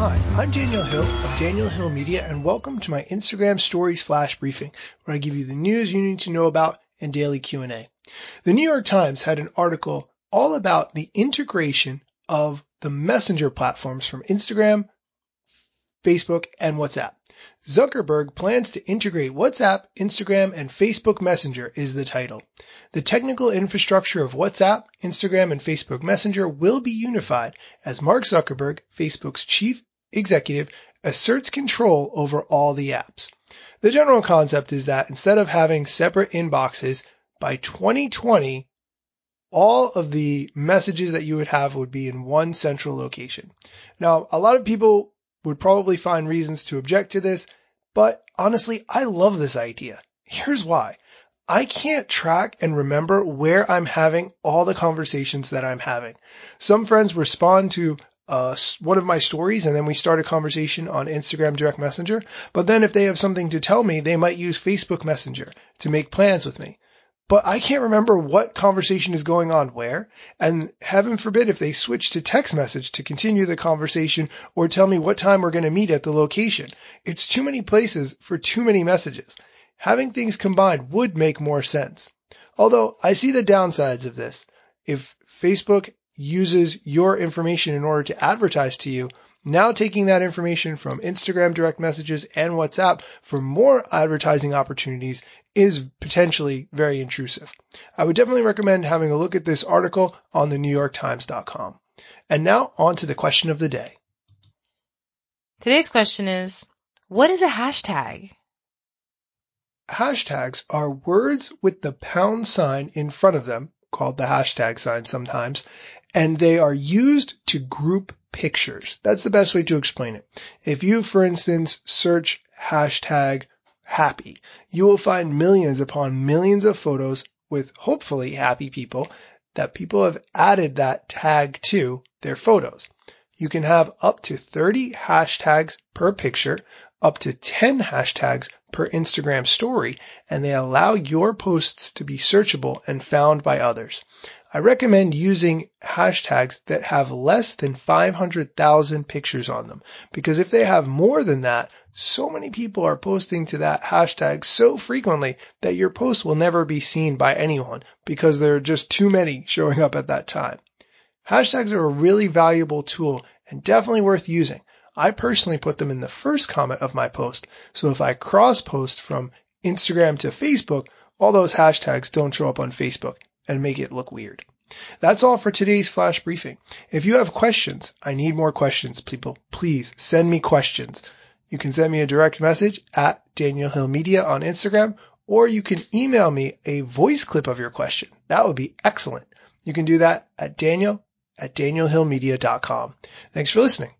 Hi, I'm Daniel Hill of Daniel Hill Media and welcome to my Instagram Stories Flash Briefing, where I give you the news you need to know about and daily Q&A. The New York Times had an article all about the integration of the messenger platforms from Instagram, Facebook, and WhatsApp. Zuckerberg plans to integrate WhatsApp, Instagram, and Facebook Messenger is the title. The technical infrastructure of WhatsApp, Instagram, and Facebook Messenger will be unified as Mark Zuckerberg, Facebook's chief executive, asserts control over all the apps. The general concept is that instead of having separate inboxes, by 2020, all of the messages that you would have would be in one central location. Now, a lot of people would probably find reasons to object to this, but honestly, I love this idea. Here's why. I can't track and remember where I'm having all the conversations that I'm having. Some friends respond to uh, one of my stories and then we start a conversation on Instagram direct messenger. But then if they have something to tell me, they might use Facebook messenger to make plans with me but I can't remember what conversation is going on where. And heaven forbid if they switch to text message to continue the conversation or tell me what time we're going to meet at the location. It's too many places for too many messages. Having things combined would make more sense. Although I see the downsides of this. If Facebook uses your information in order to advertise to you, now taking that information from Instagram direct messages and WhatsApp for more advertising opportunities is potentially very intrusive. I would definitely recommend having a look at this article on the NewYorkTimes.com. And now on to the question of the day. Today's question is, what is a hashtag? Hashtags are words with the pound sign in front of them, called the hashtag sign sometimes, and they are used to group pictures. That's the best way to explain it. If you, for instance, search hashtag happy. You will find millions upon millions of photos with hopefully happy people that people have added that tag to their photos. You can have up to 30 hashtags per picture, up to 10 hashtags per Instagram story, and they allow your posts to be searchable and found by others. I recommend using hashtags that have less than 500,000 pictures on them because if they have more than that, so many people are posting to that hashtag so frequently that your post will never be seen by anyone because there are just too many showing up at that time. Hashtags are a really valuable tool and definitely worth using. I personally put them in the first comment of my post. So if I cross post from Instagram to Facebook, all those hashtags don't show up on Facebook and make it look weird. That's all for today's flash briefing. If you have questions, I need more questions, people. Please send me questions. You can send me a direct message at Daniel Hill Media on Instagram, or you can email me a voice clip of your question. That would be excellent. You can do that at Daniel at danielhillmedia.com. Thanks for listening.